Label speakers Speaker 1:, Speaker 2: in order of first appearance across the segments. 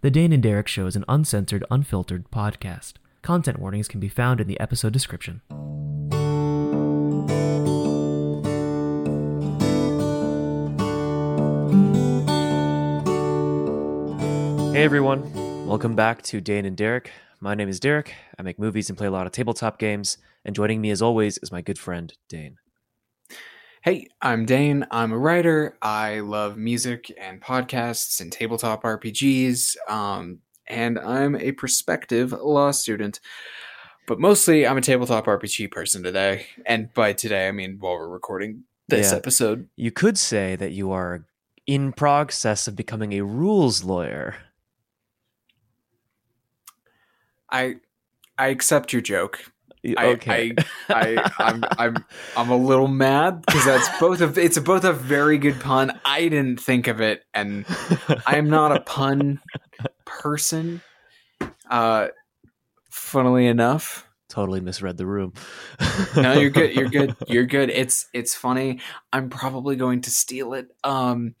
Speaker 1: The Dane and Derek Show is an uncensored, unfiltered podcast. Content warnings can be found in the episode description. Hey everyone, welcome back to Dane and Derek. My name is Derek. I make movies and play a lot of tabletop games, and joining me as always is my good friend Dane.
Speaker 2: Hey, I'm Dane. I'm a writer. I love music and podcasts and tabletop RPGs. Um, and I'm a prospective law student. But mostly, I'm a tabletop RPG person today. And by today, I mean while we're recording this
Speaker 1: Yeah.
Speaker 2: episode.
Speaker 1: You could say that you are in process of becoming a rules lawyer.
Speaker 2: I I accept your joke.
Speaker 1: Y-
Speaker 2: I,
Speaker 1: Okay.
Speaker 2: I, I, I'm, I'm, I'm a little mad because that's both of it's both a very good pun. I didn't think of it, and I'm not a pun person. Uh, funnily enough,
Speaker 1: totally misread the room.
Speaker 2: no, you're good. You're good. You're good. It's it's funny. I'm probably going to steal it. Um,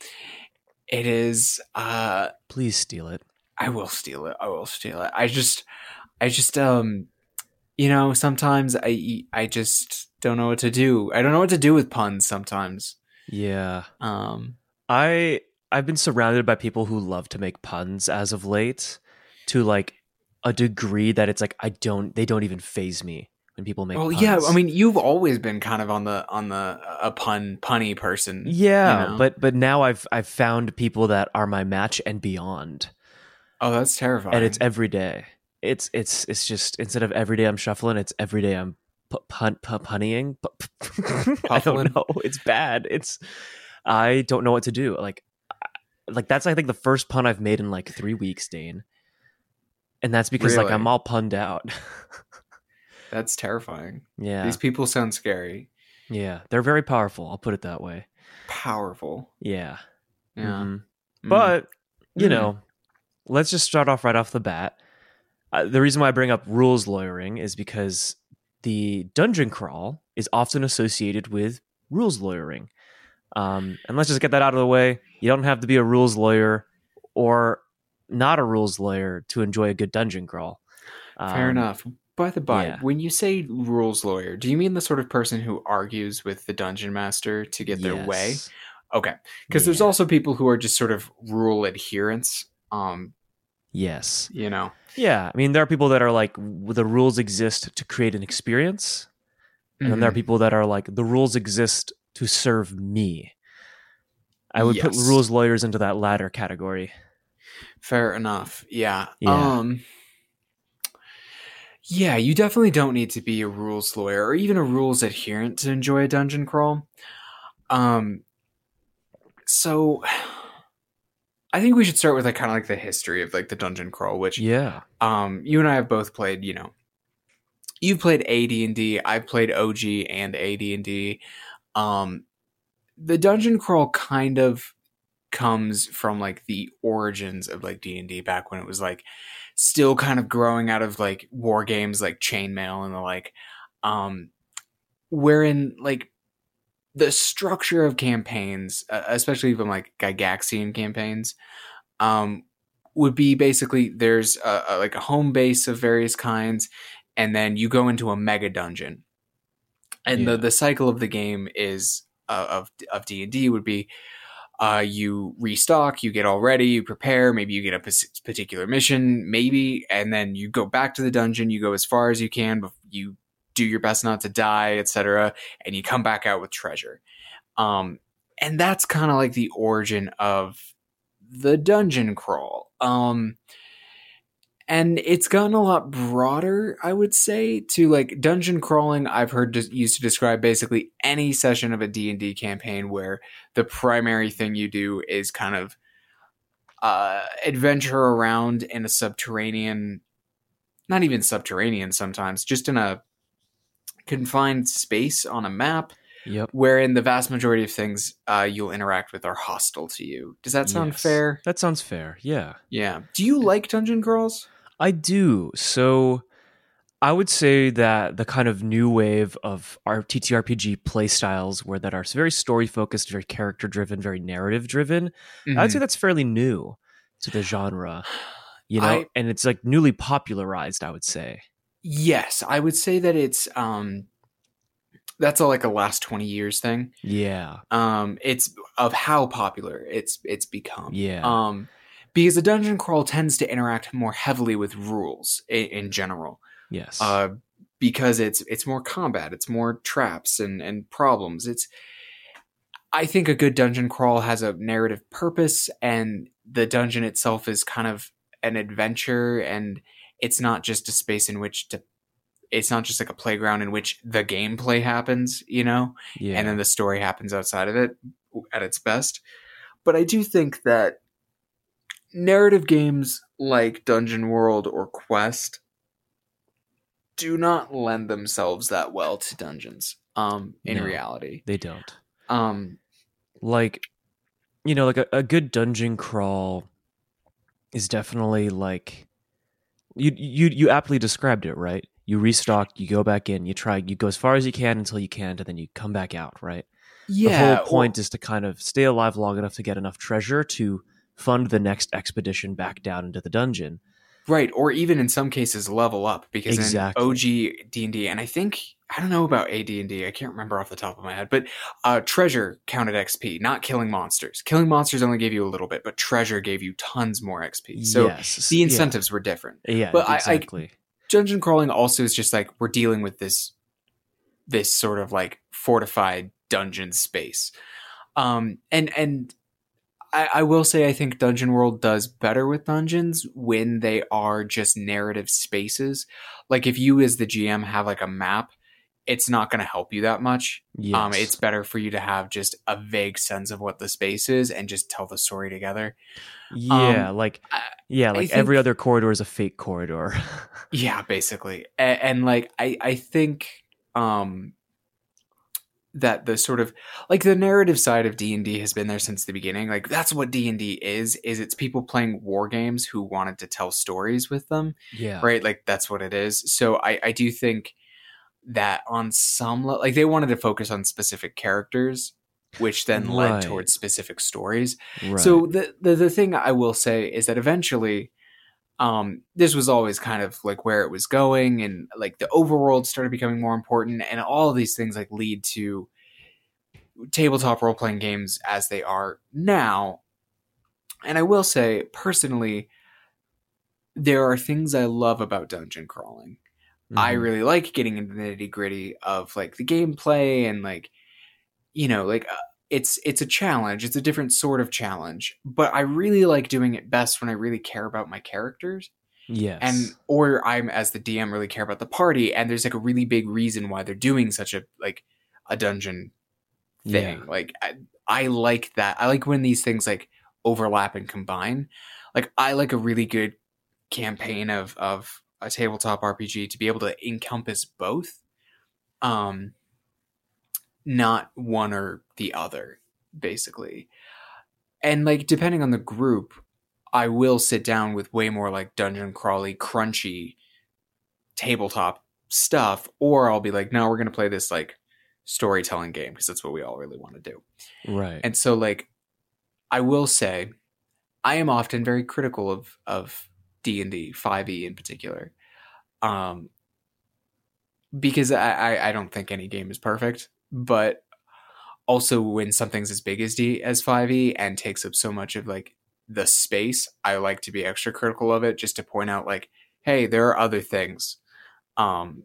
Speaker 2: it is. Uh,
Speaker 1: Please steal it.
Speaker 2: I will steal it. I will steal it. I just, I just, um, you know, sometimes I, I just don't know what to do. I don't know what to do with puns sometimes.
Speaker 1: Yeah.
Speaker 2: Um,
Speaker 1: I I've been surrounded by people who love to make puns as of late to like a degree that it's like I don't they don't even phase me when people make
Speaker 2: well,
Speaker 1: puns.
Speaker 2: yeah. I mean, you've always been kind of on the on the a pun punny person.
Speaker 1: yeah,
Speaker 2: you know?
Speaker 1: but but now I've I've found people that are my match and beyond.
Speaker 2: Oh, that's terrifying.
Speaker 1: And it's every day. It's it's it's just instead of every day I'm shuffling, it's every day I'm pu- pun, pu- punnying. I don't know. It's bad. It's I don't know what to do. Like like that's I think the first pun I've made in like three weeks, Dane. And that's because like I'm all punned out.
Speaker 2: that's terrifying.
Speaker 1: yeah.
Speaker 2: These people sound scary,
Speaker 1: yeah. They're very powerful, I'll put it that way.
Speaker 2: powerful.
Speaker 1: Yeah.
Speaker 2: Yeah.
Speaker 1: Mhm.
Speaker 2: Mm.
Speaker 1: But you
Speaker 2: Mm.
Speaker 1: know, let's just start off right off the bat. Uh, the reason why I bring up rules lawyering is because the dungeon crawl is often associated with rules lawyering. Um, and let's just get that out of the way. You don't have to be a rules lawyer or not a rules lawyer to enjoy a good dungeon crawl.
Speaker 2: fair
Speaker 1: Um,
Speaker 2: enough. By the by,
Speaker 1: yeah.
Speaker 2: when you say rules lawyer, do you mean the sort of person who argues with the dungeon master to get their way? Okay, because there's also people who are just sort of rule adherents. Um,
Speaker 1: Yes.
Speaker 2: you know,
Speaker 1: Yeah. I mean, there are people that are like, the rules exist to create an experience. And then there are
Speaker 2: Mhm.
Speaker 1: people that are like, the rules exist to serve me. I would put rules lawyers into that latter category.
Speaker 2: fair enough. Yeah.
Speaker 1: Yeah.
Speaker 2: Um. Yeah, you definitely don't need to be a rules lawyer or even a rules adherent to enjoy a dungeon crawl. Um. So, I think we should start with like kind of like the history of like the dungeon crawl, which
Speaker 1: Yeah.
Speaker 2: um you and I have both played, you know. You've played AD&D, I've played OG and AD&D. Um the dungeon crawl kind of comes from like the origins of like D&D back when it was like still kind of growing out of like war games like chainmail and the like um wherein like the structure of campaigns uh, especially even like Gygaxian campaigns um would be basically there's a, a, like a home base of various kinds and then you go into a mega dungeon and
Speaker 1: Yeah.
Speaker 2: the the cycle of the game is uh, of of D&D would be uh, you restock, you get all ready, you prepare, maybe you get a particular mission, maybe, and then you go back to the dungeon, you go as far as you can, but you do your best not to die, etc., and you come back out with treasure. Um, and that's kind of like the origin of the dungeon crawl. Um, and it's gotten a lot broader, I would say, to like dungeon crawling. I've heard just used to describe basically any session of a D and D campaign where the primary thing you do is kind of uh, adventure around in a subterranean, not even subterranean sometimes, just in a confined space on a map,
Speaker 1: Yep.
Speaker 2: wherein the vast majority of things uh, you'll interact with are hostile to you. Does that sound
Speaker 1: Yes.
Speaker 2: fair?
Speaker 1: That sounds fair. Yeah.
Speaker 2: Yeah. Do you like dungeon crawls?
Speaker 1: I do. So I would say that the kind of new wave of our TTRPG playstyles where that are very story focused, very character driven, very narrative driven, I'd
Speaker 2: Mm-hmm.
Speaker 1: say that's fairly new to the genre. You know,
Speaker 2: I-
Speaker 1: and it's like newly popularized. I would say.
Speaker 2: Yes, I would say that it's um that's a, like a last 20 years thing.
Speaker 1: Yeah.
Speaker 2: Um it's of how popular it's it's become.
Speaker 1: Yeah.
Speaker 2: Um because a dungeon crawl tends to interact more heavily with rules in, in general.
Speaker 1: yes.
Speaker 2: Uh because it's it's more combat, it's more traps and and problems. It's I think a good dungeon crawl has a narrative purpose and the dungeon itself is kind of an adventure and it's not just a space in which to it's not just like a playground in which the gameplay happens, you know,
Speaker 1: yeah.
Speaker 2: and then the story happens outside of it at its best. But I do think that narrative games like Dungeon World or Quest do not lend themselves that well to dungeons um in
Speaker 1: No.
Speaker 2: reality.
Speaker 1: they don't.
Speaker 2: Um
Speaker 1: like you know like a, a good dungeon crawl is definitely like you you you aptly described it right? You restock you go back in you try you go as far as you can until you can't and then you come back out right?
Speaker 2: Yeah,
Speaker 1: the whole point is to kind of stay alive long enough to get enough treasure to fund the next expedition back down into the dungeon.
Speaker 2: Right or even in some cases level up because
Speaker 1: Exactly.
Speaker 2: in OG D&D and I think I don't know about AD&D I can't remember off the top of my head but uh treasure counted XP not killing monsters. Killing monsters only gave you a little bit but treasure gave you tons more XP so
Speaker 1: yes
Speaker 2: the
Speaker 1: yeah.
Speaker 2: incentives were different.
Speaker 1: Yeah,
Speaker 2: but I- I-
Speaker 1: exactly.
Speaker 2: Dungeon crawling also is just like we're dealing with this this sort of like fortified dungeon space. Um and and I, I will say i think dungeon world does better with dungeons when they are just narrative spaces. Like if you as the gm have like a map it's not going to help you that much
Speaker 1: yes.
Speaker 2: um it's better for you to have just a vague sense of what the space is and just tell the story together
Speaker 1: yeah
Speaker 2: um,
Speaker 1: like yeah like
Speaker 2: think-
Speaker 1: every other corridor is a fake corridor
Speaker 2: Yeah, basically. And, and like I I think um that the sort of like the narrative side of D&D has been there since the beginning. Like that's what D&D is is it's people playing war games who wanted to tell stories with them,
Speaker 1: yeah
Speaker 2: right? Like that's what it is. So I I do think that on some le- like they wanted to focus on specific characters which then led
Speaker 1: Right.
Speaker 2: towards specific stories.
Speaker 1: right.
Speaker 2: So the, the the thing I will say is that eventually, um, this was always kind of like where it was going, and like the overworld started becoming more important, and all of these things like lead to tabletop role playing games as they are now. And I will say personally, there are things I love about dungeon crawling. I
Speaker 1: Mhm.
Speaker 2: really like getting into the nitty gritty of like the gameplay and like you know like uh, it's it's a challenge. It's a different sort of challenge but i really like doing it best when i really care about my characters
Speaker 1: yes.
Speaker 2: and or i'm as the dm really care about the party and there's like a really big reason why they're doing such a like a dungeon thing.
Speaker 1: Yeah.
Speaker 2: like I, I like that. I like when these things like overlap and combine. Like i like a really good campaign of of a tabletop rpg to be able to encompass both um not one or the other basically. And like depending on the group i will sit down with way more like dungeon crawly crunchy tabletop stuff or i'll be like no we're going to play this like storytelling game because that's what we all really want to do.
Speaker 1: Right.
Speaker 2: And so like I will say I am often very critical of of D&D 5e in particular. Um because I, I I don't think any game is perfect, but also when something's as big as D as 5e and takes up so much of like the space, I like to be extra critical of it just to point out like hey, there are other things. Um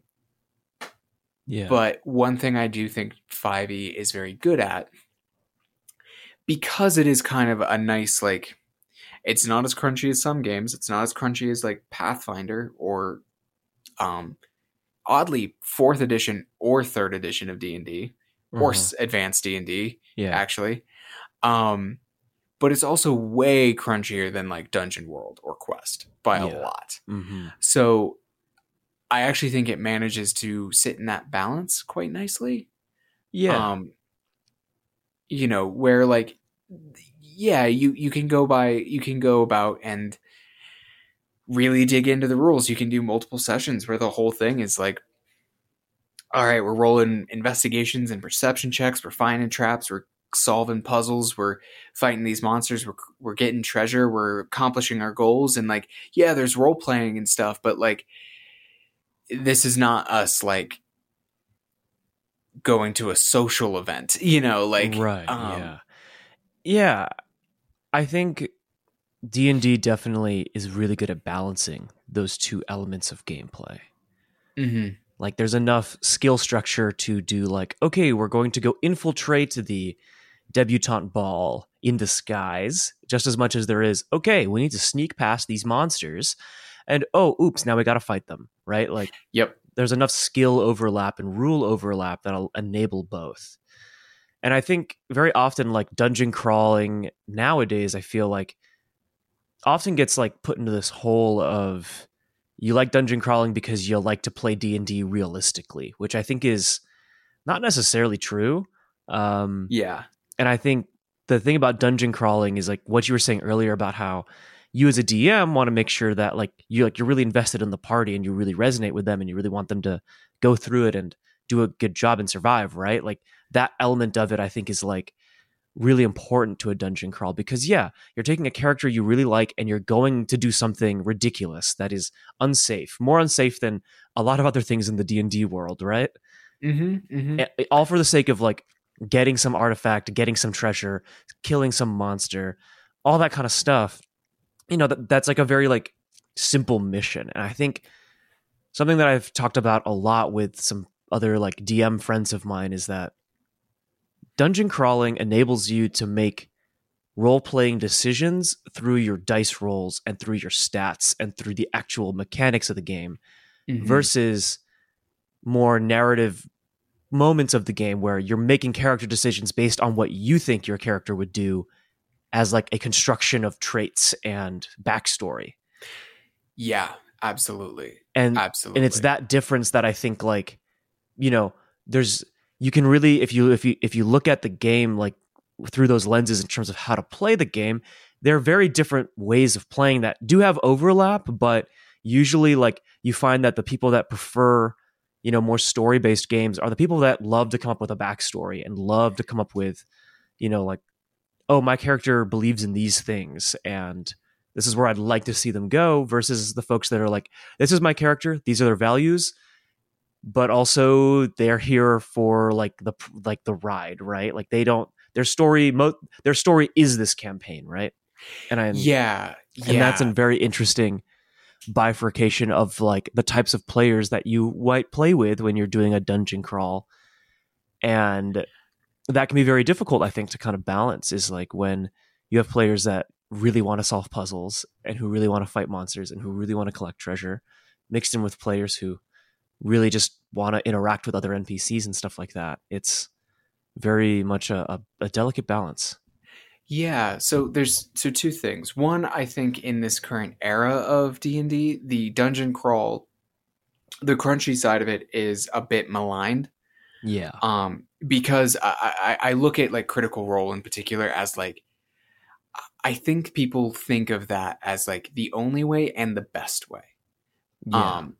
Speaker 1: yeah
Speaker 2: but one thing I do think 5e is very good at, because it is kind of a nice, like, it's not as crunchy as some games. It's not as crunchy as, like, Pathfinder or, um, oddly, fourth edition or third edition of D&D or
Speaker 1: Mhm.
Speaker 2: advanced D&D,
Speaker 1: yeah
Speaker 2: actually. Um, but it's also way crunchier than, like, Dungeon World or Quest by a
Speaker 1: Yeah.
Speaker 2: lot.
Speaker 1: hmm
Speaker 2: So I actually think it manages to sit in that balance quite nicely.
Speaker 1: yeah
Speaker 2: Um you know, where like yeah, you you can go by you can go about and really dig into the rules. You can do multiple sessions where the whole thing is like all right, we're rolling investigations and perception checks, we're finding traps, we're solving puzzles, we're fighting these monsters, we're we're getting treasure, we're accomplishing our goals, and like yeah, there's role playing and stuff, but like this is not us like going to a social event, you know, like
Speaker 1: right,
Speaker 2: um,
Speaker 1: yeah, yeah. I think D and D definitely is really good at balancing those two elements of gameplay.
Speaker 2: mhm.
Speaker 1: Like there's enough skill structure to do like, okay, we're going to go infiltrate the debutante ball in disguise, just as much as there is, okay, we need to sneak past these monsters. And oh, oops, now we gotta fight them, right? Like
Speaker 2: Yep.
Speaker 1: there's enough skill overlap and rule overlap that'll enable both. And I think very often like dungeon crawling nowadays, I feel like often gets like put into this hole of you like dungeon crawling because you like to play D&D realistically, which I think is not necessarily true. Um
Speaker 2: Yeah.
Speaker 1: and I think the thing about dungeon crawling is like what you were saying earlier about how you as a DM want to make sure that like you like you're really invested in the party and you really resonate with them and you really want them to go through it and do a good job and survive, right? Like that element of it I think is like really important to a dungeon crawl because yeah, you're taking a character you really like and you're going to do something ridiculous that is unsafe, more unsafe than a lot of other things in the D&D world, right?
Speaker 2: Mm-hmm. mm-hmm.
Speaker 1: All for the sake of like getting some artifact, getting some treasure, killing some monster, all that kind of stuff. You know, that that's like a very like simple mission. And I think something that I've talked about a lot with some other like DM friends of mine is that dungeon crawling enables you to make role playing decisions through your dice rolls and through your stats and through the actual mechanics of the game
Speaker 2: Mhm.
Speaker 1: versus more narrative moments of the game where you're making character decisions based on what you think your character would do as like a construction of traits and backstory.
Speaker 2: Yeah, absolutely.
Speaker 1: And
Speaker 2: Absolutely.
Speaker 1: and it's that difference that I think like you know there's you can really if you if you if you look at the game like through those lenses in terms of how to play the game there are very different ways of playing that do have overlap but usually like you find that the people that prefer you know more story based games are the people that love to come up with a backstory and love to come up with you know like oh my character believes in these things and this is where I'd like to see them go versus the folks that are like this is my character these are their values but also they're here for like the like the ride right? Like they don't their story mo- their story is this campaign right? And I
Speaker 2: yeah, yeah.
Speaker 1: and that's a very interesting bifurcation of like the types of players that you might play with when you're doing a dungeon crawl. And that can be very difficult i think to kind of balance is like when you have players that really want to solve puzzles and who really want to fight monsters and who really want to collect treasure mixed in with players who really just want to interact with other npcs and stuff like that. It's very much a, a, a delicate balance.
Speaker 2: Yeah, so there's so two things. One, I think in this current era of D&D, the dungeon crawl the crunchy side of it is a bit maligned.
Speaker 1: Yeah.
Speaker 2: Um because I, I I look at like critical role in particular as like I think people think of that as like the only way and the best way.
Speaker 1: yeah.
Speaker 2: Um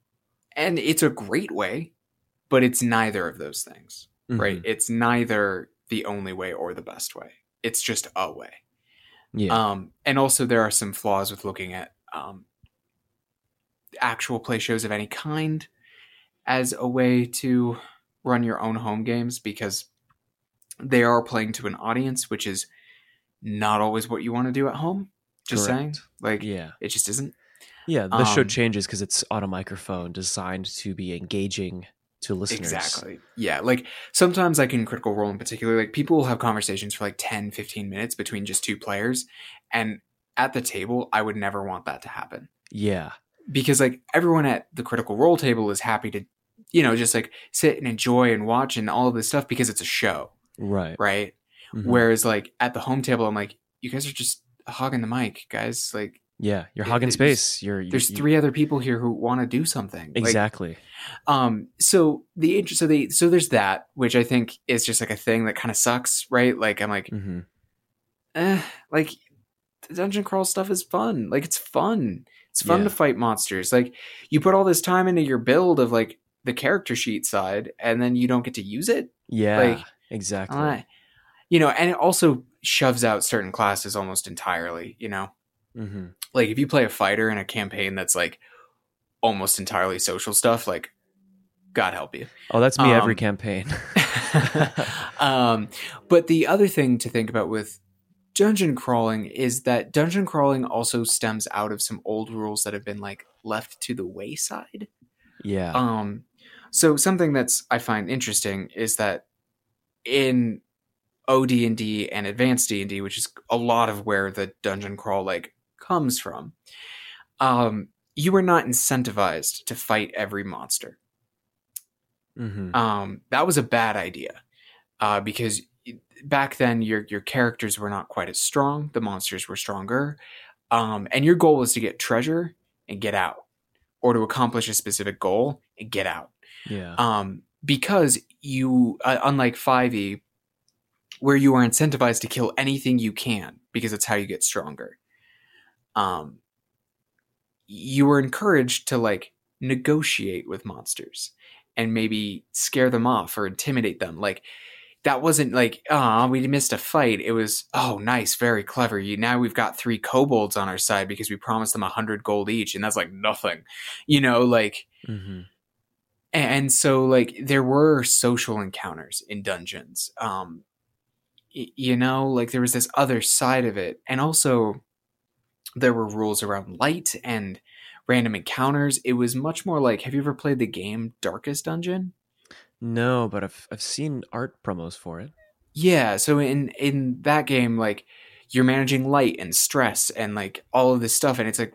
Speaker 2: and it's a great way, but it's neither of those things.
Speaker 1: Mhm.
Speaker 2: Right? It's neither the only way or the best way. It's just a way.
Speaker 1: yeah
Speaker 2: Um, and also, there are some flaws with looking at um, actual play shows of any kind as a way to run your own home games because they are playing to an audience, which is not always what you want to do at home. Just saying, like
Speaker 1: yeah
Speaker 2: it just isn't.
Speaker 1: Yeah, the show
Speaker 2: Um,
Speaker 1: changes because it's on a microphone designed to be engaging to listeners.
Speaker 2: Exactly. Yeah. Like sometimes, like in Critical Role in particular, like people will have conversations for like 10, 15 minutes between just two players. And at the table, I would never want that to happen.
Speaker 1: Yeah.
Speaker 2: because like everyone at the critical role table is happy to you know just like sit and enjoy and watch and all of this stuff because it's a show
Speaker 1: Right.
Speaker 2: right
Speaker 1: Mhm.
Speaker 2: whereas like at the home table i'm like you guys are just hogging the mic guys like
Speaker 1: yeah, you're hogging
Speaker 2: there's-
Speaker 1: space. You're, you
Speaker 2: there's
Speaker 1: you-
Speaker 2: three other people here who want to do something Like,
Speaker 1: exactly.
Speaker 2: um so the so they so there's that which i think is just like a thing that kind of sucks right like i'm like
Speaker 1: hmm
Speaker 2: eh, like the dungeon crawl stuff is fun. Like it's fun. It's fun
Speaker 1: Yeah.
Speaker 2: to fight monsters. Like you put all this time into your build of like the character sheet side, and then you don't get to use it.
Speaker 1: Yeah.
Speaker 2: Like,
Speaker 1: exactly.
Speaker 2: Uh, you know, and it also shoves out certain classes almost entirely. You know,
Speaker 1: hmm
Speaker 2: like if you play a fighter in a campaign that's like almost entirely social stuff, like God help you.
Speaker 1: Oh, that's me every
Speaker 2: Um,
Speaker 1: campaign.
Speaker 2: um, but the other thing to think about with dungeon crawling is that dungeon crawling also stems out of some old rules that have been like left to the wayside.
Speaker 1: yeah.
Speaker 2: Um, so something that's I find interesting is that in OD&D and advanced D&D, which is a lot of where the dungeon crawl like comes from, um, you are not incentivized to fight every monster
Speaker 1: hmm
Speaker 2: um, that was a bad idea uh, because back then your your characters were not quite as strong. The monsters were stronger, um, and your goal was to get treasure and get out, or to accomplish a specific goal and get out.
Speaker 1: yeah.
Speaker 2: Um, because you, uh, unlike Five E, where you are incentivized to kill anything you can because it's how you get stronger. Um, you were encouraged to like negotiate with monsters and maybe scare them off or intimidate them. Like that wasn't like, ah, we missed a fight. It was, oh, nice, very clever. You now we've got three kobolds on our side because we promised them a hundred gold each, and that's like nothing, you know, like
Speaker 1: hmm
Speaker 2: and so like there were social encounters in dungeons um y- you know like there was this other side of it and also there were rules around light and random encounters. It was much more like have you ever played the game darkest dungeon?
Speaker 1: No, but I've I've seen art promos for it.
Speaker 2: yeah so in in that game like you're managing light and stress and like all of this stuff and it's like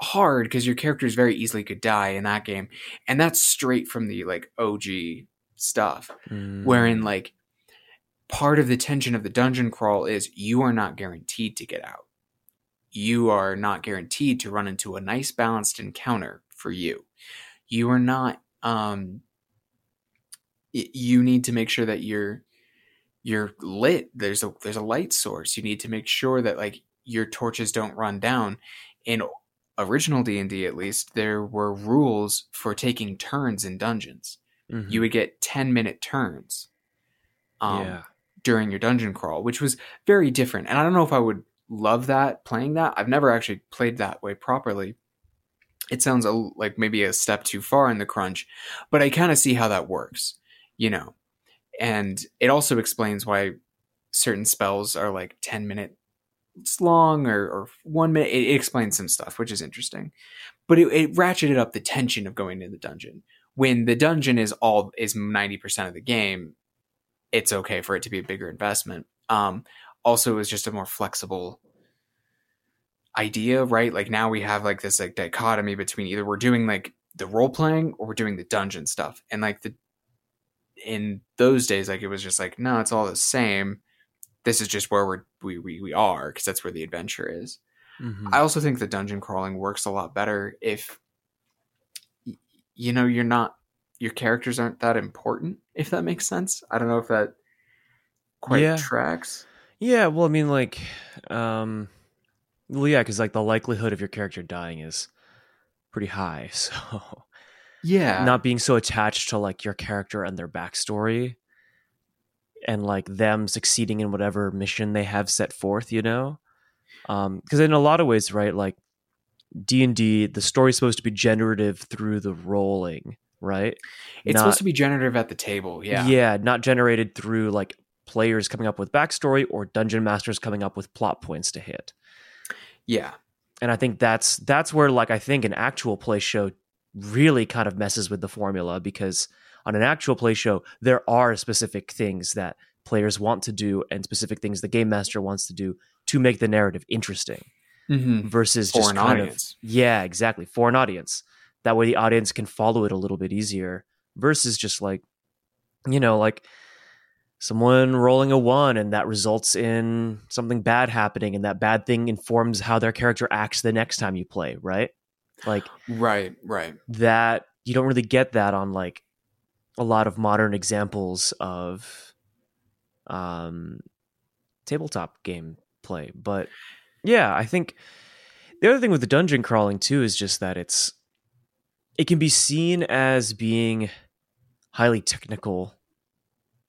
Speaker 2: hard because your characters very easily could die in that game. And that's straight from the like og stuff.
Speaker 1: Mm.
Speaker 2: wherein like part of the tension of the dungeon crawl is you are not guaranteed to get out you are not guaranteed to run into a nice balanced encounter for you you are not um you need to make sure that you're you're lit there's a there's a light source you need to make sure that like your torches don't run down in original d&d at least there were rules for taking turns in dungeons
Speaker 1: Mhm.
Speaker 2: you would get 10 minute turns um,
Speaker 1: yeah.
Speaker 2: during your dungeon crawl, which was very different. And I don't know if I would love that playing that. I've never actually played that way properly. It sounds a, like maybe a step too far in the crunch, but I kind of see how that works, you know. And it also explains why certain spells are like 10 minutes long or, or one minute. It, it explains some stuff, which is interesting. But it, it ratcheted up the tension of going to the dungeon. When the dungeon is all is 90% of the game, it's okay for it to be a bigger investment. Um, also, it was just a more flexible idea, right? Like now we have like this like dichotomy between either we're doing like the role playing or we're doing the dungeon stuff, and like the in those days, like it was just like no, it's all the same. This is just where we're we we, we are because that's where the adventure is.
Speaker 1: Mhm.
Speaker 2: I also think the dungeon crawling works a lot better if you know you're not your characters aren't that important if that makes sense. I don't know if that quite
Speaker 1: Yeah.
Speaker 2: tracks.
Speaker 1: Yeah, well, I mean, like, um, well, yeah, because like the likelihood of your character dying is pretty high. So
Speaker 2: Yeah.
Speaker 1: not being so attached to like your character and their backstory, and like them succeeding in whatever mission they have set forth, you know, because in a lot of ways, right, like D and D, the story's supposed to be generative through the rolling, right?
Speaker 2: it's
Speaker 1: not-
Speaker 2: supposed to be generative at the table. Yeah.
Speaker 1: yeah, not generated through like players coming up with backstory or dungeon masters coming up with plot points to hit.
Speaker 2: Yeah.
Speaker 1: and I think that's that's where like I think an actual play show really kind of messes with the formula because on an actual play show there are specific things that players want to do and specific things the game master wants to do to make the narrative interesting
Speaker 2: Mm-hmm.
Speaker 1: versus
Speaker 2: For
Speaker 1: just
Speaker 2: an
Speaker 1: kind
Speaker 2: audience.
Speaker 1: of yeah exactly for an audience that way the audience can follow it a little bit easier versus just like you know like someone rolling a one and that results in something bad happening and that bad thing informs how their character acts the next time you play right like
Speaker 2: Right. Right.
Speaker 1: that you don't really get that on like a lot of modern examples of um tabletop game play but yeah i think the other thing with the dungeon crawling too is just that it's it can be seen as being highly technical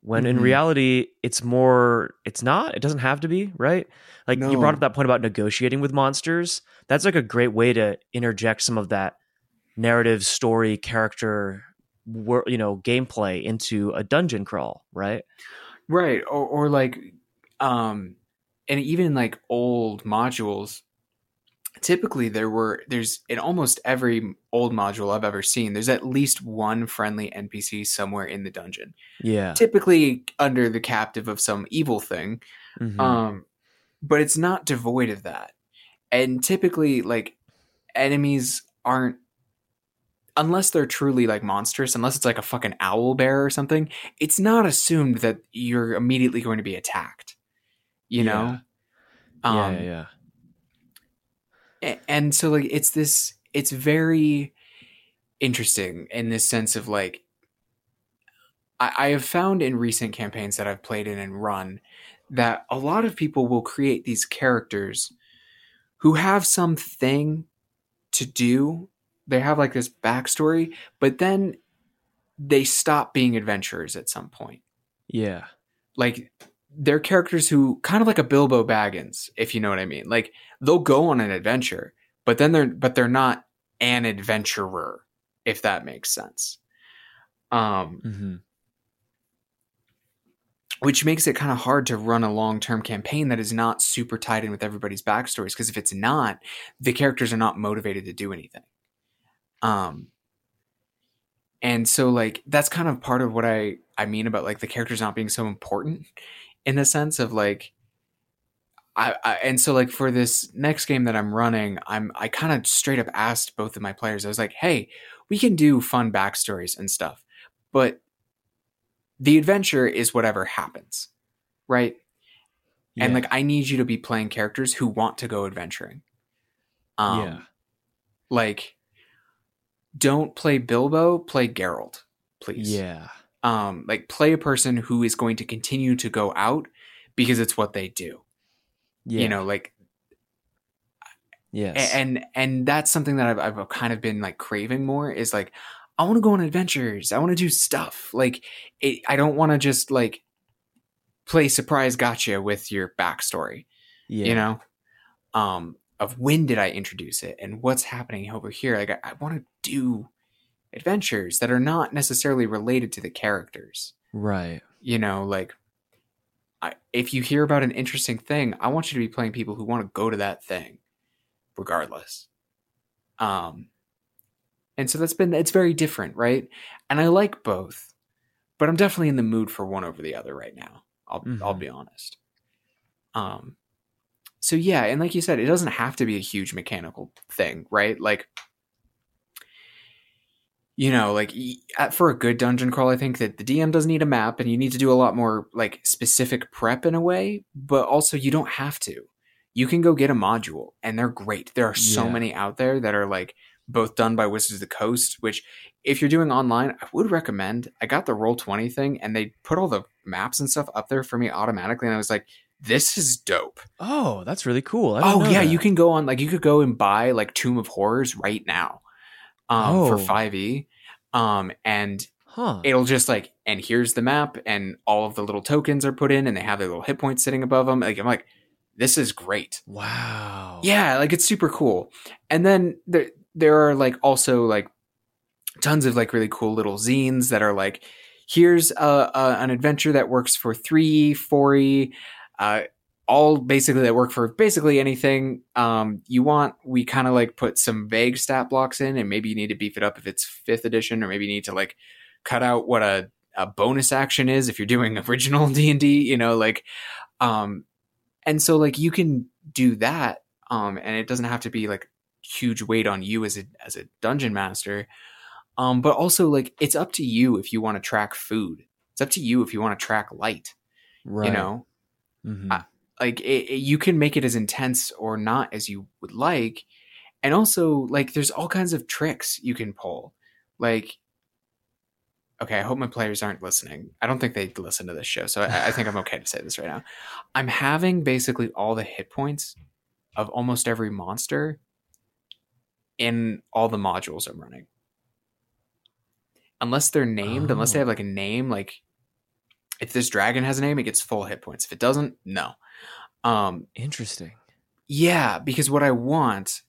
Speaker 1: when in
Speaker 2: Mhm.
Speaker 1: reality it's more it's not it doesn't have to be right? Like you brought up that point about negotiating with monsters. That's like a great way to interject some of that narrative story character wor- you know gameplay into a dungeon crawl right?
Speaker 2: Right or, or like um and even like old modules typically there were there's in almost every old module i've ever seen there's at least one friendly npc somewhere in the dungeon.
Speaker 1: Yeah.
Speaker 2: Typically under the captive of some evil thing.
Speaker 1: Mhm.
Speaker 2: um but it's not devoid of that. And typically like enemies aren't unless they're truly like monstrous unless it's like a fucking owl bear or something it's not assumed that you're immediately going to be attacked. You
Speaker 1: Yeah.
Speaker 2: know?
Speaker 1: Yeah
Speaker 2: um
Speaker 1: yeah yeah.
Speaker 2: a- and so like it's this it's very interesting in this sense of like I, I have found in recent campaigns that I've played in and run that a lot of people will create these characters who have something to do. They have like this backstory, but then they stop being adventurers at some point.
Speaker 1: yeah
Speaker 2: Like they're characters who kind of like a Bilbo Baggins, if you know what I mean. Like they'll go on an adventure, but then they're but they're not an adventurer, if that makes sense. Um,
Speaker 1: hmm
Speaker 2: which makes it kind of hard to run a long-term campaign that is not super tied in with everybody's backstories because if it's not the characters are not motivated to do anything um and so like that's kind of part of what i i mean about like the characters not being so important in the sense of like I, I and so like for this next game that i'm running i'm i kind of straight up asked both of my players i was like hey we can do fun backstories and stuff but the adventure is whatever happens right? And like i need you to be playing characters who want to go adventuring. Um
Speaker 1: Yeah.
Speaker 2: like don't play bilbo play geralt please.
Speaker 1: Yeah
Speaker 2: um like play a person who is going to continue to go out because it's what they do.
Speaker 1: Yeah.
Speaker 2: you know like
Speaker 1: yes.
Speaker 2: and and that's something that I've, I've kind of been like craving more is like i want to go on adventures. I want to do stuff. Like it, i don't want to just like play surprise gotcha with your backstory
Speaker 1: yeah.
Speaker 2: you know um of when did i introduce it and what's happening over here? Like i, I want to do adventures that are not necessarily related to the characters.
Speaker 1: Right.
Speaker 2: You know like I, if you hear about an interesting thing i want you to be playing people who want to go to that thing regardless. Um and so that's been it's very different right? And i like both but i'm definitely in the mood for one over the other right now i'll i'll
Speaker 1: Mhm.
Speaker 2: be honest. Um so yeah and like you said it doesn't have to be a huge mechanical thing right? Like you know like at- uh, for a good dungeon crawl i think that the dm does need a map and you need to do a lot more like specific prep in a way but also you don't have to. You can go get a module and they're great. There are so
Speaker 1: Yeah.
Speaker 2: many out there that are like both done by wizards of the coast which if you're doing online i would recommend. I got the roll 20 thing and they put all the maps and stuff up there for me automatically and i was like this is dope.
Speaker 1: Oh that's really cool. I
Speaker 2: oh
Speaker 1: know
Speaker 2: yeah
Speaker 1: that.
Speaker 2: you can go on like you could go and buy like tomb of horrors right now um for
Speaker 1: Oh.
Speaker 2: 5e um and
Speaker 1: huh.
Speaker 2: it'll just like and here's the map and all of the little tokens are put in and they have their little hit points sitting above them like i'm like this is great.
Speaker 1: Wow.
Speaker 2: Yeah like it's super cool. And then there there are like also like tons of like really cool little zines that are like here's a, a an adventure that works for 3e, 4e uh all basically that work for basically anything. Um you want we kind of like put some vague stat blocks in and maybe you need to beef it up if it's fifth edition or maybe you need to like cut out what a, a bonus action is if you're doing original d&d you know like um and so like you can do that um and it doesn't have to be like huge weight on you as a as a dungeon master. Um but also like it's up to you if you want to track food. It's up to you if you want to track light
Speaker 1: right.
Speaker 2: you know?
Speaker 1: Mhm.
Speaker 2: I- like it, it- you can make it as intense or not as you would like and also like there's all kinds of tricks you can pull like okay i hope my players aren't listening i don't think they listen to this show so I, I think i'm okay to say this right now i'm having basically all the hit points of almost every monster in all the modules i'm running unless they're named unless they
Speaker 1: Oh.
Speaker 2: have like a name like if this dragon has a name, it gets full hit points. If it doesn't, no. Um,
Speaker 1: Interesting.
Speaker 2: yeah, because what I want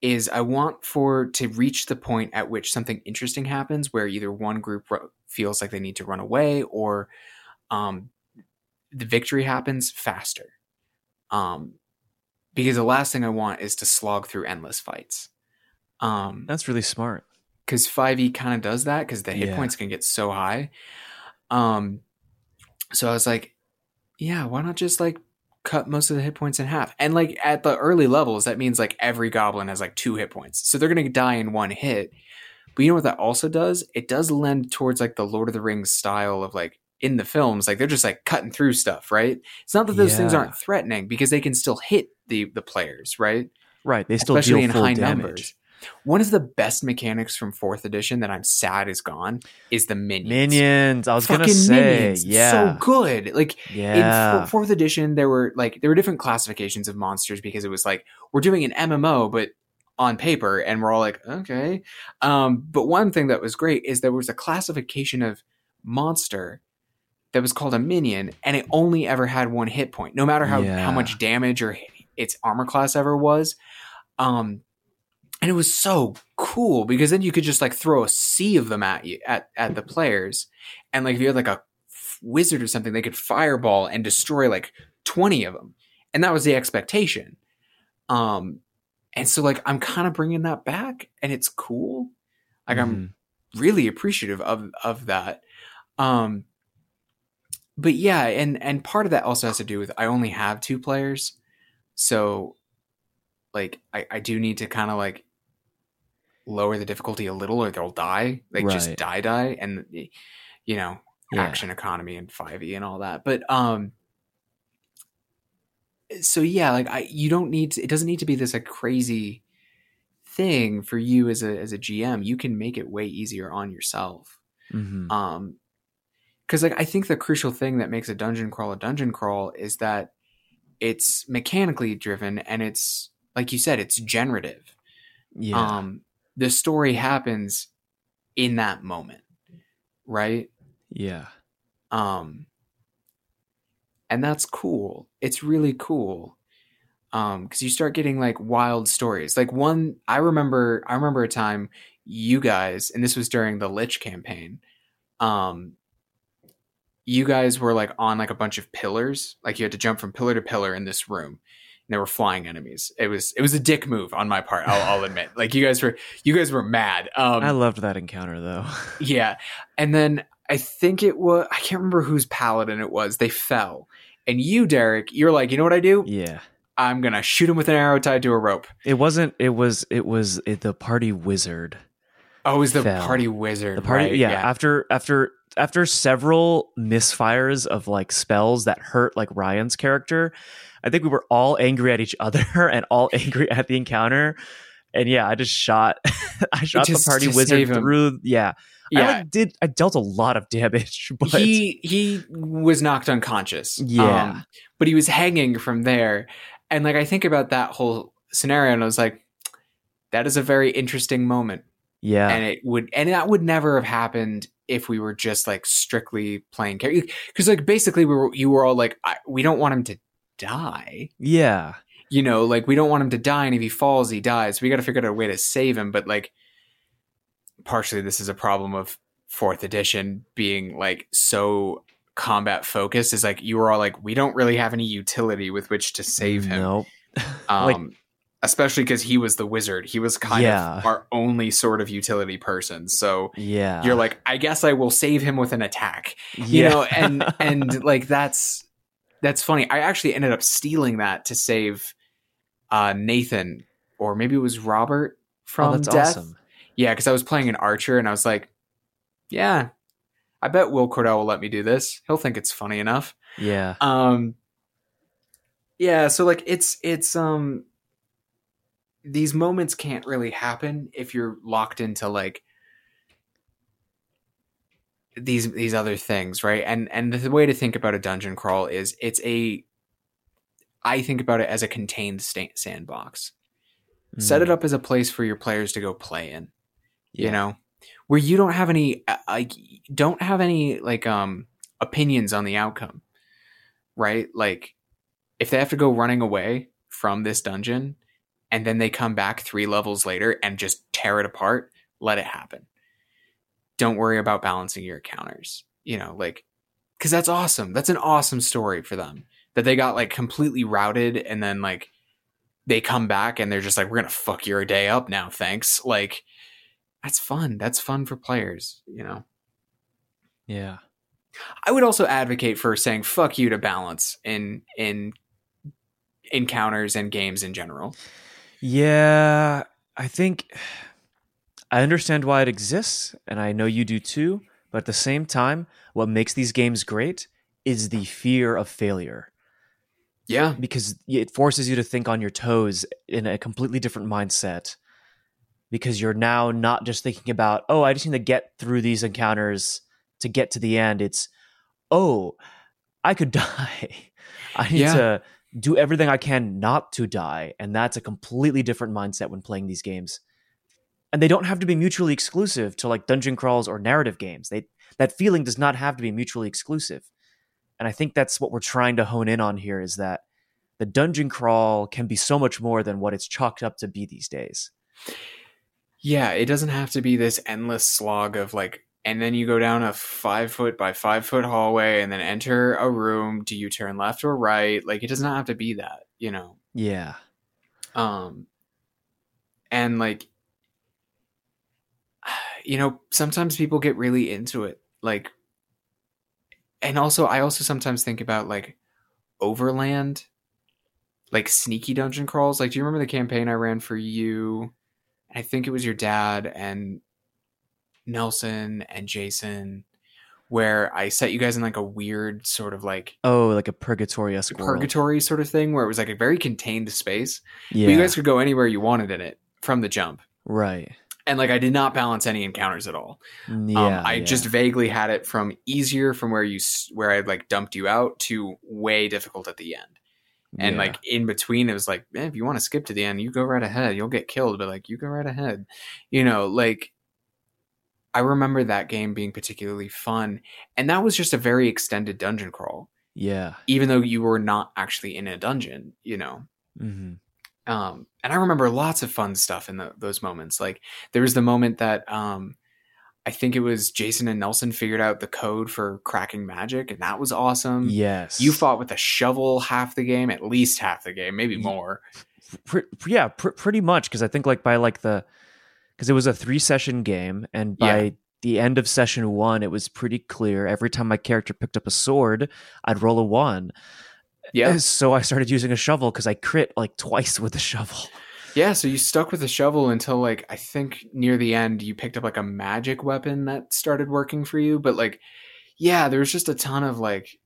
Speaker 2: is I want for to reach the point at which something interesting happens, where either one group ro- feels like they need to run away, or um, the victory happens faster. Um, because the last thing I want is to slog through endless fights. Um,
Speaker 1: That's really smart.
Speaker 2: because 5e kind of does that because the hit
Speaker 1: Yeah.
Speaker 2: points can get so high. Um, so I was like, yeah, why not just like cut most of the hit points in half? And like at the early levels, that means like every goblin has like two hit points, so they're gonna die in one hit. But you know what that also does? It does lend towards like the Lord of the Rings style of like in the films, like they're just like cutting through stuff, right? It's not that those things aren't threatening because they can still hit the the players, right?
Speaker 1: Right. They still
Speaker 2: especially
Speaker 1: deal
Speaker 2: in
Speaker 1: full
Speaker 2: high
Speaker 1: damage.
Speaker 2: numbers. One of the best mechanics from fourth edition that I'm sad is gone is the minions.
Speaker 1: Minions. I was gonna say,
Speaker 2: minions.
Speaker 1: yeah,
Speaker 2: so good. Like
Speaker 1: yeah,
Speaker 2: in fourth edition, there were like there were different classifications of monsters because it was like we're doing an MMO, but on paper, and we're all like, okay. Um, but one thing that was great is there was a classification of monster that was called a minion, and it only ever had one hit point, no matter how
Speaker 1: Yeah.
Speaker 2: how much damage or its armor class ever was. Um, and it was so cool because then you could just like throw a sea of them at you at at the players, and like if you had like a wizard or something, they could fireball and destroy like twenty of them, and that was the expectation. Um, and so like I'm kind of bringing that back, and it's cool. Like I'm
Speaker 1: Mhm.
Speaker 2: really appreciative of of that. Um, but yeah, and and part of that also has to do with I only have two players, so like I I do need to kind of like lower the difficulty a little, or they'll die, like just die die, and you know
Speaker 1: Yeah.
Speaker 2: action economy and 5e and all that. But um so yeah, like I you don't need to, it doesn't need to be this like crazy thing for you as a as a GM. You can make it way easier on yourself.
Speaker 1: Mhm.
Speaker 2: Um cuz like I think the crucial thing that makes a dungeon crawl a dungeon crawl is that it's mechanically driven and it's like you said it's generative.
Speaker 1: yeah,
Speaker 2: Um the story happens in that moment. Right?
Speaker 1: yeah,
Speaker 2: um and that's cool it's really cool um because you start getting like wild stories like one i remember i remember a time you guys and this was during the lich campaign um you guys were like on like a bunch of pillars like you had to jump from pillar to pillar in this room there were flying enemies it was it was a dick move on my part i'll, I'll admit like you guys were you guys were mad um
Speaker 1: I loved that encounter though.
Speaker 2: yeah. And then I think it was, I can't remember whose paladin it was. They fell. And you, Derek, you're like, you know what I do?
Speaker 1: yeah,
Speaker 2: I'm going to shoot him with an arrow tied to a rope.
Speaker 1: it wasn't. It was. It was it, the party wizard.
Speaker 2: Oh, it was the
Speaker 1: Fell.
Speaker 2: party wizard.
Speaker 1: The party.
Speaker 2: right?
Speaker 1: yeah, After after after several misfires of like spells that hurt like Ryan's character, I think we were all angry at each other and all angry at the encounter. And yeah, I just shot. I shot
Speaker 2: Just
Speaker 1: the party wizard through. Yeah, I like, did. I dealt a lot of damage, but
Speaker 2: he, he was knocked unconscious. Um,
Speaker 1: Yeah.
Speaker 2: but he was hanging from there. And like, I think about that whole scenario and I was like, that is a very interesting moment.
Speaker 1: yeah,
Speaker 2: and it would and that would never have happened if we were just like strictly playing character because like basically we were you were all like I, we don't want him to die.
Speaker 1: Yeah,
Speaker 2: you know like we don't want him to die and if he falls he dies. We got to figure out a way to save him but like partially this is a problem of fourth edition being like so combat focused. Is like you were all like we don't really have any utility with which to save him.
Speaker 1: Nope.
Speaker 2: um,
Speaker 1: Like-
Speaker 2: especially because he was the wizard. He was kind
Speaker 1: Yeah.
Speaker 2: of our only sort of utility person. So
Speaker 1: yeah,
Speaker 2: you're like i guess i will save him with an attack.
Speaker 1: Yeah.
Speaker 2: you know and and like that's that's funny. I actually ended up stealing that to save uh nathan or maybe it was robert from
Speaker 1: oh, that's
Speaker 2: death.
Speaker 1: awesome.
Speaker 2: yeah because i was playing an archer and i was like yeah i bet will cordell will let me do this. He'll think it's funny enough.
Speaker 1: Yeah,
Speaker 2: um yeah so like it's it's um these moments can't really happen if you're locked into like these these other things right? And and the way to think about a dungeon crawl is it's a i think about it as a contained sandbox. Set it
Speaker 1: Mm,
Speaker 2: up as a place for your players to go play in you know? Where you don't have any uh, like don't have any like um opinions on the outcome, right? Like, if they have to go running away from this dungeon and then they come back three levels later and just tear it apart, let it happen. Don't worry about balancing your counters. You know, like, because that's awesome. That's an awesome story for them that they got like completely routed and then like they come back and they're just like, we're going to fuck your day up now. Thanks. Like, that's fun. That's fun for players, you know?
Speaker 1: Yeah.
Speaker 2: I would also advocate for saying fuck you to balance in in encounters and games in general.
Speaker 1: Yeah, I think I understand why it exists, and I know you do too. But at the same time, what makes these games great is the fear of failure.
Speaker 2: Yeah.
Speaker 1: Because it forces you to think on your toes in a completely different mindset. Because you're now not just thinking about, oh, I just need to get through these encounters to get to the end. It's, oh, I could die. I need
Speaker 2: Yeah.
Speaker 1: to do everything I can not to die. And that's a completely different mindset when playing these games. And they don't have to be mutually exclusive to like dungeon crawls or narrative games. They that feeling does not have to be mutually exclusive. And I think that's what we're trying to hone in on here is that the dungeon crawl can be so much more than what it's chalked up to be these days.
Speaker 2: Yeah, it doesn't have to be this endless slog of like, and then you go down a five foot by five foot hallway and then enter a room. Do you turn left or right? Like, it does not have to be that, you know?
Speaker 1: Yeah.
Speaker 2: Um, and like, you know, sometimes people get really into it. Like, and also, I also sometimes think about like Overland, like sneaky dungeon crawls. Like, do you remember the campaign I ran for you? I think it was your dad and Nelson and Jason, where I set you guys in like a weird sort of like
Speaker 1: Oh, like a purgatory esque
Speaker 2: purgatory sort of thing where it was like a very contained space.
Speaker 1: Yeah.
Speaker 2: But you guys could go anywhere you wanted in it from the jump.
Speaker 1: right.
Speaker 2: And like I did not balance any encounters at all.
Speaker 1: Yeah.
Speaker 2: um, I
Speaker 1: yeah.
Speaker 2: just vaguely had it from easier from where you where I like dumped you out to way difficult at the end. And
Speaker 1: Yeah.
Speaker 2: like in between, it was like, man, if you want to skip to the end, you go right ahead. You'll get killed, but like you go right ahead. You know, like I remember that game being particularly fun, and that was just a very extended dungeon crawl,
Speaker 1: yeah.
Speaker 2: even though you were not actually in a dungeon. You know,
Speaker 1: hmm
Speaker 2: um, and I remember lots of fun stuff in the, those moments. Like there was the moment that um, I think it was Jason and Nelson figured out the code for cracking magic, and that was awesome.
Speaker 1: Yes.
Speaker 2: You fought with a shovel half the game, at least half the game, maybe more.
Speaker 1: Yeah, pr- pretty much because I think like by like the because it was a three session game, and by
Speaker 2: Yeah.
Speaker 1: the end of session one, it was pretty clear. Every time my character picked up a sword, I'd roll a one.
Speaker 2: Yeah,
Speaker 1: So I started using a shovel because I crit like twice with the shovel.
Speaker 2: yeah. So you stuck with the shovel until like I think near the end, you picked up like a magic weapon that started working for you. But like, yeah, there was just a ton of like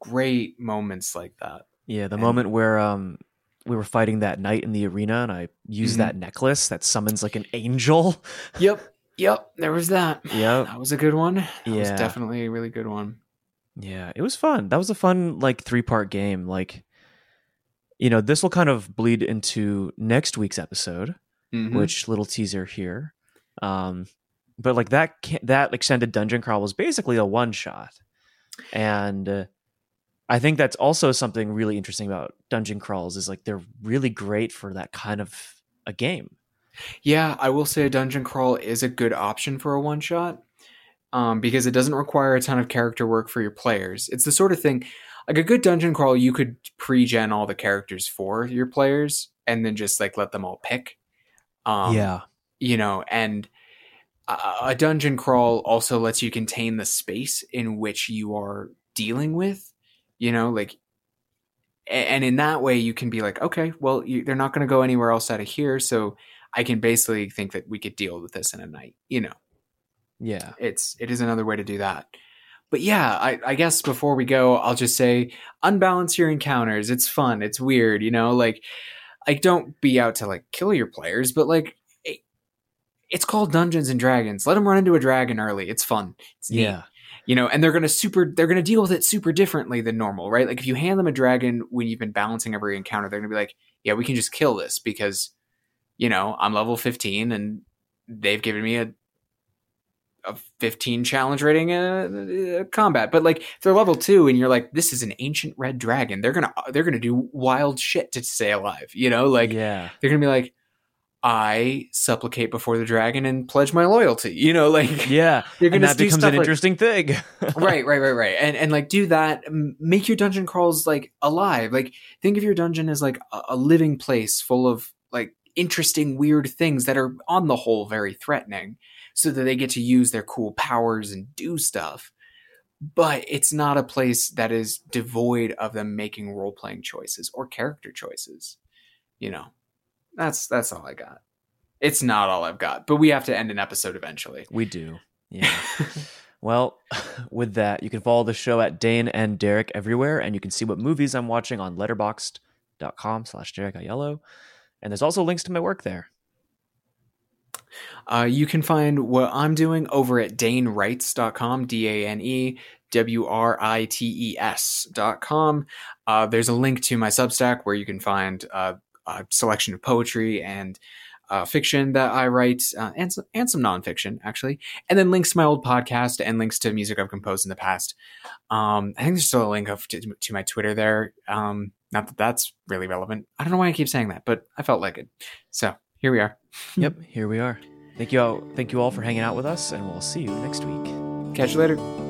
Speaker 2: great moments like that.
Speaker 1: Yeah, the
Speaker 2: And-
Speaker 1: moment where um we were fighting that knight in the arena, and I used
Speaker 2: Mhm.
Speaker 1: that necklace that summons like an angel.
Speaker 2: Yep, yep. There was that.
Speaker 1: Yep.
Speaker 2: That was a good one. That was
Speaker 1: Yeah.
Speaker 2: definitely a really good one.
Speaker 1: Yeah, it was fun. That was a fun like three part game. Like, you know, this will kind of bleed into next week's episode,
Speaker 2: Mhm.
Speaker 1: which little teaser here. Um, but like that that extended dungeon crawl was basically a one shot, and uh, I think that's also something really interesting about dungeon crawls is like they're really great for that kind of a game.
Speaker 2: Yeah, I will say a dungeon crawl is a good option for a one shot um, because it doesn't require a ton of character work for your players. It's the sort of thing, like a good dungeon crawl, you could pre gen all the characters for your players and then just like let them all pick. Um,
Speaker 1: yeah,
Speaker 2: You know, and a, a dungeon crawl also lets you contain the space in which you are dealing with, you know, like. And in that way, you can be like, okay, well, you, they're not going to go anywhere else out of here, so I can basically think that we could deal with this in a night. You know,
Speaker 1: yeah,
Speaker 2: it's it is another way to do that. But yeah, I, I guess before we go, I'll just say unbalance your encounters. It's fun. It's weird. You know, like like don't be out to like kill your players, but like it, it's called Dungeons and Dragons. Let them run into a dragon early. It's fun. It's neat
Speaker 1: yeah,
Speaker 2: you know and they're gonna super they're gonna deal with it super differently than normal right like if you hand them a dragon when you've been balancing every encounter they're gonna be like yeah we can just kill this because you know i'm level 15 and they've given me a a 15 challenge rating uh, uh, combat. But like if they're level 2 and you're like this is an ancient red dragon. They're gonna they're gonna do wild shit to stay alive you know? Like
Speaker 1: yeah.
Speaker 2: they're gonna be like i supplicate before the dragon and pledge my loyalty you know? Like
Speaker 1: Yeah.
Speaker 2: you're gonna
Speaker 1: that
Speaker 2: do
Speaker 1: becomes an
Speaker 2: like-
Speaker 1: interesting thing.
Speaker 2: right right right right. And and like do that. Make your dungeon crawls like alive. Like think of your dungeon as like a, a living place full of like interesting weird things that are on the whole very threatening so that they get to use their cool powers and do stuff but it's not a place that is devoid of them making role-playing choices or character choices you know that's that's all i got it's not all i've got but we have to end an episode eventually
Speaker 1: We do. Yeah. well, with that, you can follow the show at Dane and Derek everywhere, and you can see what movies I'm watching on letterboxd.com slash Derek Aiello. And there's also links to my work there.
Speaker 2: Uh, you can find what I'm doing over at danewrites.com, D A N E W R I T E S.com. Uh, there's a link to my Substack where you can find uh, a selection of poetry and uh, fiction that I write, uh, and, some, and some nonfiction, actually. And then links to my old podcast and links to music I've composed in the past. Um, I think there's still a link of, to, to my Twitter there. Um, not that that's really relevant. I don't know why I keep saying that, but I felt like it. So here we are.
Speaker 1: Yep, here we are. Thank you all, thank you all for hanging out with us, and we'll see you next week.
Speaker 2: Catch you later.